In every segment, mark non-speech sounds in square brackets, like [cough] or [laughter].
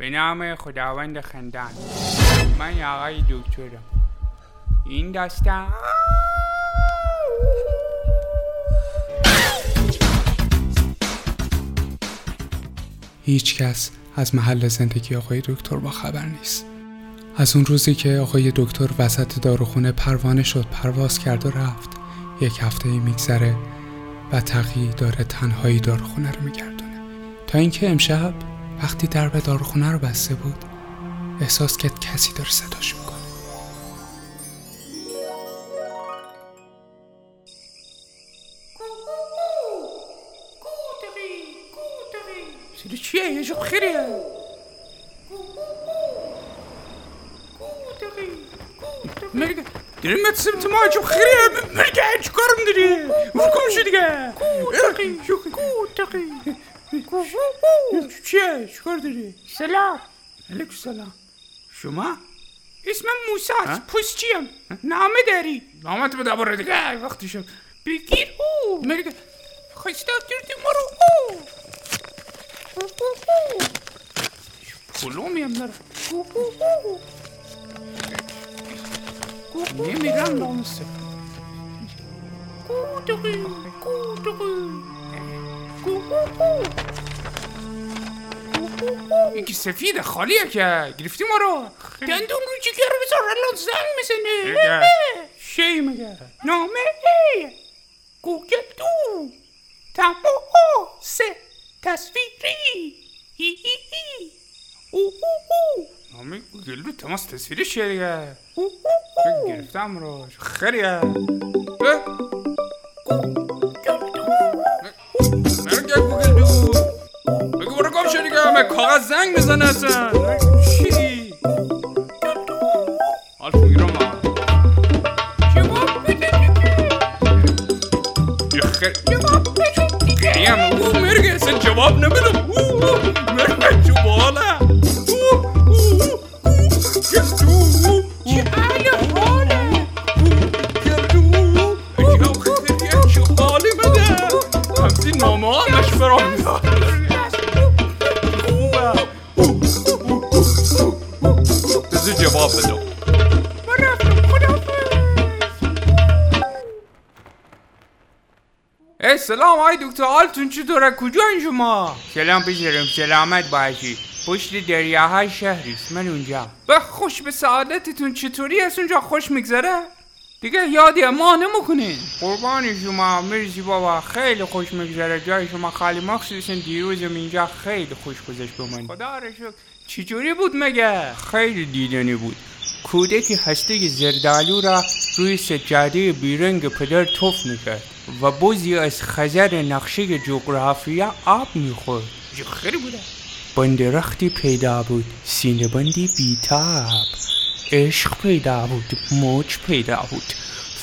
به نام خداوند خندان. من آقای دکترم. این داستان هیچ کس از محل زندگی آقای دکتر با خبر نیست. از اون روزی که آقای دکتر وسط داروخونه پروانه شد پرواز کرد و رفت. یک هفته میگذره و تقی داره تنهایی داروخونه رو میگردونه. تا اینکه امشب وقتی درب داروخونه رو بسته بود احساس کرد کسی داره صداش می‌کنه. صدا چیه؟ یه جو خیریه مرگه داری متصم تو ما؟ جو خیریه مرگه چی کارم داری؟ کم شو دیگه. چیه؟ چی کار داری؟ سلام. علیکم سلام. شما؟ اسمم موسی است. پوست چیم نامه داری. نامه تو بده برو دیگه. وقتی شد بگیر او. مرگه خواسته کردی ما رو. او. پلومی هم داره نمیرم نامسته این که سفید خالیه که. گرفتی ما رو. دندون رو جگر بذار الان زنگ می‌زنه. شی مگه نامه ای. گوگل دو تمام سه تصویری. ای ای ای او او او. نامه گوگل دو تماس تصویری چیه دیگه. من گرفتم رو. خیلیه اه. کاغذ زنگ می‌زنه اصلا چی؟ حال می‌گیرم ها جواب بده جواب بده مرگه اصلا جواب نمیدم. او مرگه سلام آی دکتر حالتون چطوره؟ کجا شما؟ سلام پسرم سلامت باشی. پشت دریاهای شهریست من اونجا. به خوش به سعادتتون چطوری از اونجا خوش میگذره؟ دیگه یادی ما نمی‌کنین. قربان شما مرسی بابا. خیلی خوش میگذره. جای شما خالی مخصوصا دیروزم اینجا خیلی خوش گذشت به من. خدا رو شکر. چجوری بود مگه؟ خیلی دیدنی بود. کودکی هسته زردالو را روی سجاده بیرنگ پدر توف می‌کرد. و بوزی از خزر نقشه جغرافیا آب می‌خورد. خیلی بوده. بندرختی پیدا بود. سینه بندی بیتاب عشق پیدا بود. موج پیدا بود.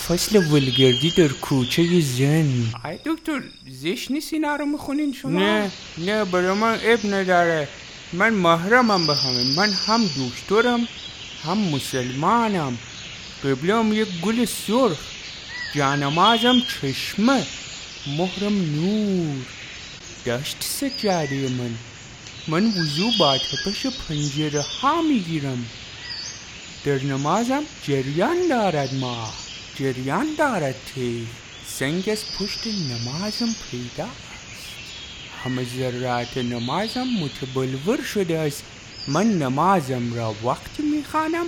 فصل ولگردی در کوچه زن. ای دکتر زش نیست اینا رو می‌خونین شما؟ نه نه برای من اب نداره. من محرمم به همه. من هم دکترم هم مسلمانم. قبلم یک گل سرخ. جانمازم چشمه مهرم نور. داشت سجاده من من وضو با تپش پنجره ها می‌گیرم. در نمازم جریان دارد ما جریان دارد تی سنگ از پشت نمازم پیدا همه ذرات نمازم متبلور شده است. من نمازم را وقتی می‌خوانم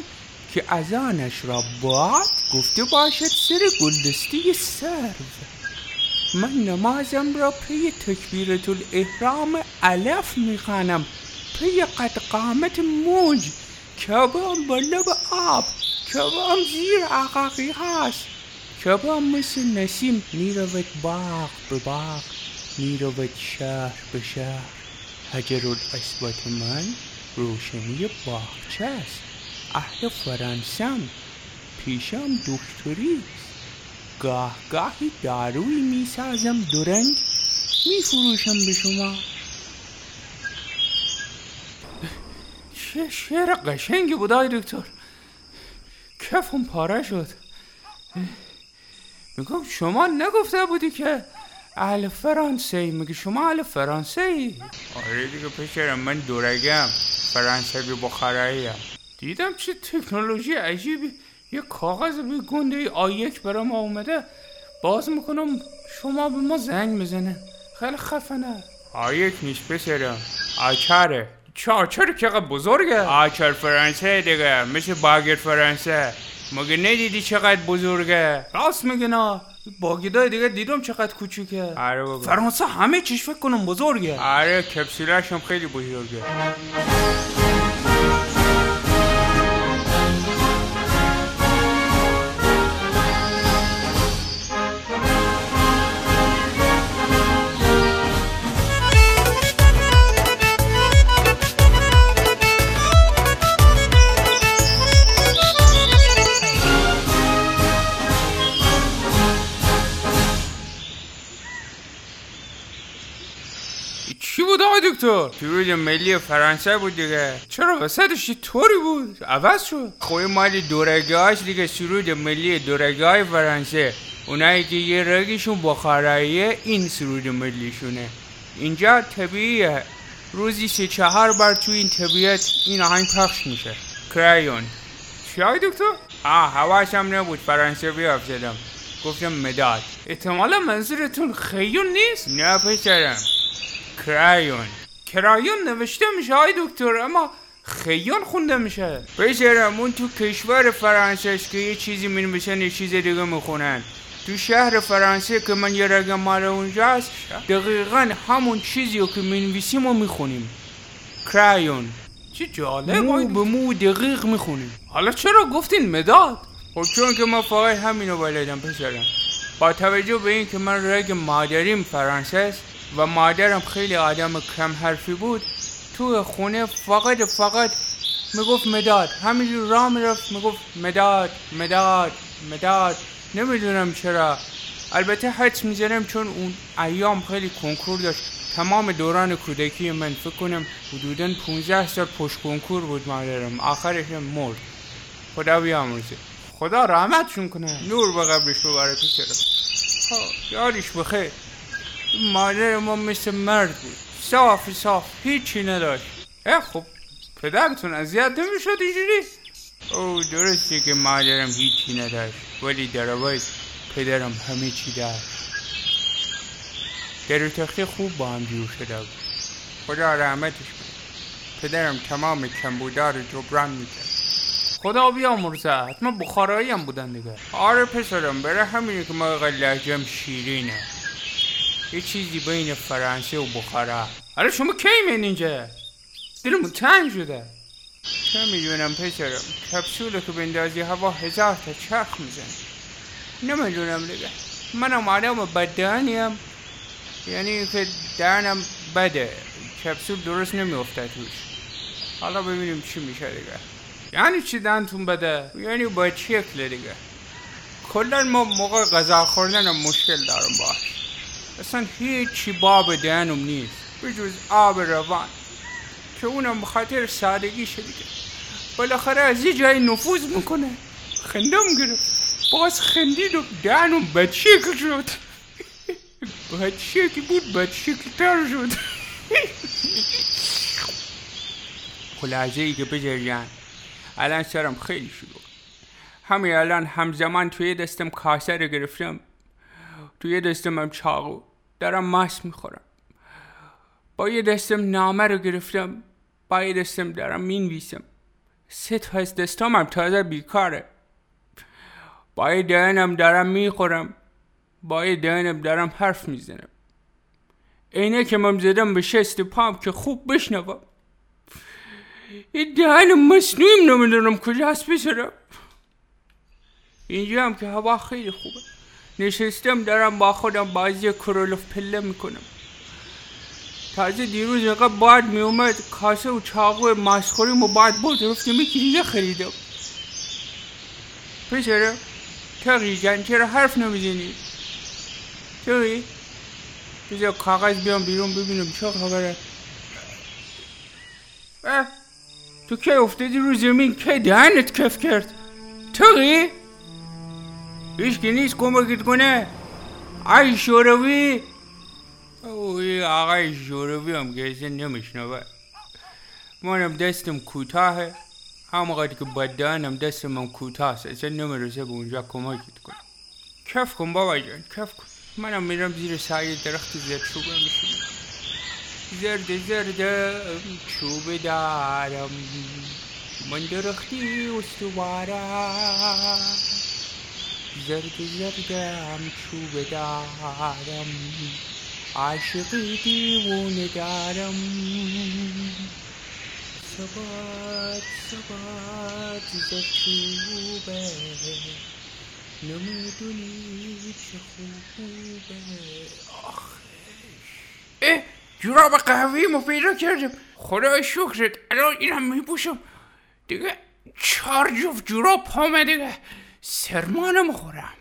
که اذانش را باد گفته باشد سر گلدستی سرو. من نمازم را پی تکبیرت الاحرام الف می‌خوانم پی قد قامت موج. کبام با لب آب کبام زیر عقاقی هست کبام مثل نسیم می‌رود باغ به باغ می‌رود شهر به شهر. حجر الاسود من روشنی باغچه است. اهل فرانسم. پیشم دکتری گاه گاهی داروی می‌سازم درنگ میفروشم به شما. چه شعر قشنگی بود آی دکتر. کفم پاره شد. میگم شما نگفته بودی که اهل فرانسه ای میگه شما اهل فرانسه ای آره دیگه پسرم من دورگم. فرانسوی بخارایی هم. دیدم چه تکنولوژی عجیبی. یه کاغذ به گنده آیک برام اومده باز می‌کنم شما به ما زنگ می‌زنه. خیلی خفنه. آیک نیست پسرم. آچاره. چه آچاره که بزرگه. آچار فرانسه دیگه. مثل باگر فرانسه. مگه ندیدی چقدر بزرگه؟ راست میگه نه باگیدای دیگه دیدم چقدر کوچیکه. آره بابا. فرانسه همه چیش فکر کنم بزرگه. آره کپسولش هم خیلی بزرگه. دکتر؟ سرود ملی فرانسه بود دیگه. چرا وسطش یه طوری بود؟ عوض شد. خوی مال دورگاش دیگه سرود ملی دورگاه فرانسه. اونایی که یه رگشون بخاراییه این سرود ملیشونه. اینجا طبیعیه. روزی سه چهار بار تو این طبیعت این آهنگ پخش میشه. کرایون. چی آقای دکتر؟ آه حواسم نبود. فرانسه بیاف زدم گفتم مداد. احتمالا منظورتون خیون نیست؟ نه پسرم. کرایون. کرایون نوشته میشه های دکتر اما خیون خونده میشه. پسرم اون تو کشور فرانسه است که یه چیزی می‌نویسن یه چیز دیگه می‌خونن. تو شهر فرانسه که من یه رگم مال اونجاست دقیقا همون چیزی رو که می‌نویسیم و می‌خونیم. کرایون چه جالب مو به مو دقیق می‌خونیم. حالا چرا گفتین مداد؟ خب چون که من فقط همینو بلدم پسرم. با توجه به این که من رگ مادریم فرانسه است و مادرم خیلی آدم کم حرفی بود. تو خونه فقط فقط می‌گفت مداد. همینجور راه می‌رفت می‌گفت مداد مداد مداد. نمی‌دونم چرا. البته حدس می‌زنم چون اون ایام خیلی کنکور داشت. تمام دوران کودکی من فکر کنم حدودا 15 سال پشت کنکور بود مادرم. آخرش مرد. خدا بیامرزه. خدا رحمتشون کنه. نور به قبرش ببره خب، یادش بخیر. مادر ما مثل مرد بود صاف صاف هیچی نداشت. اه خب پدرتون اذیت نمی‌شد اینجوری؟ او درسته که مادرم هیچی نداشت ولی در عوض پدرم همه چی داشت. در خوب با هم جور شده بود. خدا رحمتش کنه. پدرم تمام کمبودار رو جبران می‌کرد. خدا بیامرزه حتما بخارایی هم بودن دیگه. آره پسرم برای همینه که ما لحجم شیرینه. یه چیزی بین فرانسه و بخارا. آره شما کی من اینجا؟ دلمون تنگ شده. چه می‌دونم پسرم کپسول که بندازی هوا هزار تا چرخ میزن نمی‌دونم دیگه. منم آدم بدنیم یعنی که دهنم بده. کپسول درست نمیافته توش. حالا ببینیم چی میشه دیگه. یعنی چی دهنتون بده؟ یعنی با شکل دیگه؟ کلا ما موقع غذا خوردن مشکل دارم باش. اصلا هیچی باب دهنم نیست بجز آب روان که اونم بخاطر سادگی دیگه بالاخره از یه جای نفوذ می‌کنه. خندم گرفت. باز خندید و دهنم بدشکل شد. [laughs] بدشکل بود بدشکل تر شد. [laughs] خلاصه ای که بجریان الان سرم خیلی شروع همین الان همزمان توی دستم کاسه رو گرفتم. توی دستم هم چاقو. دارم ماس می‌خورم. با یه دستم نامه رو گرفتم با یه دستم دارم می‌نویسم. سه تا از دستام هم تازه بیکاره. با یه دهنم دارم می‌خورم با یه دهنم دارم حرف می‌زنم. اینه که من زدم به شست پام که خوب بشنوم. این دهن مصنوعیم نمی‌دونم کجا هست بسرم اینجا هم که هوا خیلی خوبه. نشستم دارم با خودم بازی کرولوف پله می‌کنم. تازه دیروز اینقدر باد میومد کاسه و چاقو ماسخوری و بعد بود رفتم یکی خریدم. پسرم تقی جان چرا حرف نمی‌زنی؟ تقی بذار کاغذ بیام بیرون ببینم چه خبره. اه تو که افتادی رو زمین؟ که دهنت کف کرد؟ تقی هیچ که نیست کمکت کنه. ای شوروی. اوی آقای شوروی هم که نمیشنوه. منم دستم کوتاهه. هم وقتی که بدنم دستم هم کوتاه اصلا نمی‌رسه به اونجا کمکت کنم. کف کن بابا جان کف کن. منم میرم زیر سایه درخت زرد چوبه میشینم. زرد زردم چوبه دارم. من درختی استوارم زرد زردم چوبه دارم. عاشقی دیوونه دارم. ثبات ثبات زرچوبه نمی‌دونی چه خوبه. اه جوراب قهوه مو پیدا کردم خدا شکرت الان اینم میپوشم. دیگه چهار جفت جوراب پامه دیگه سرما نمی‌خورم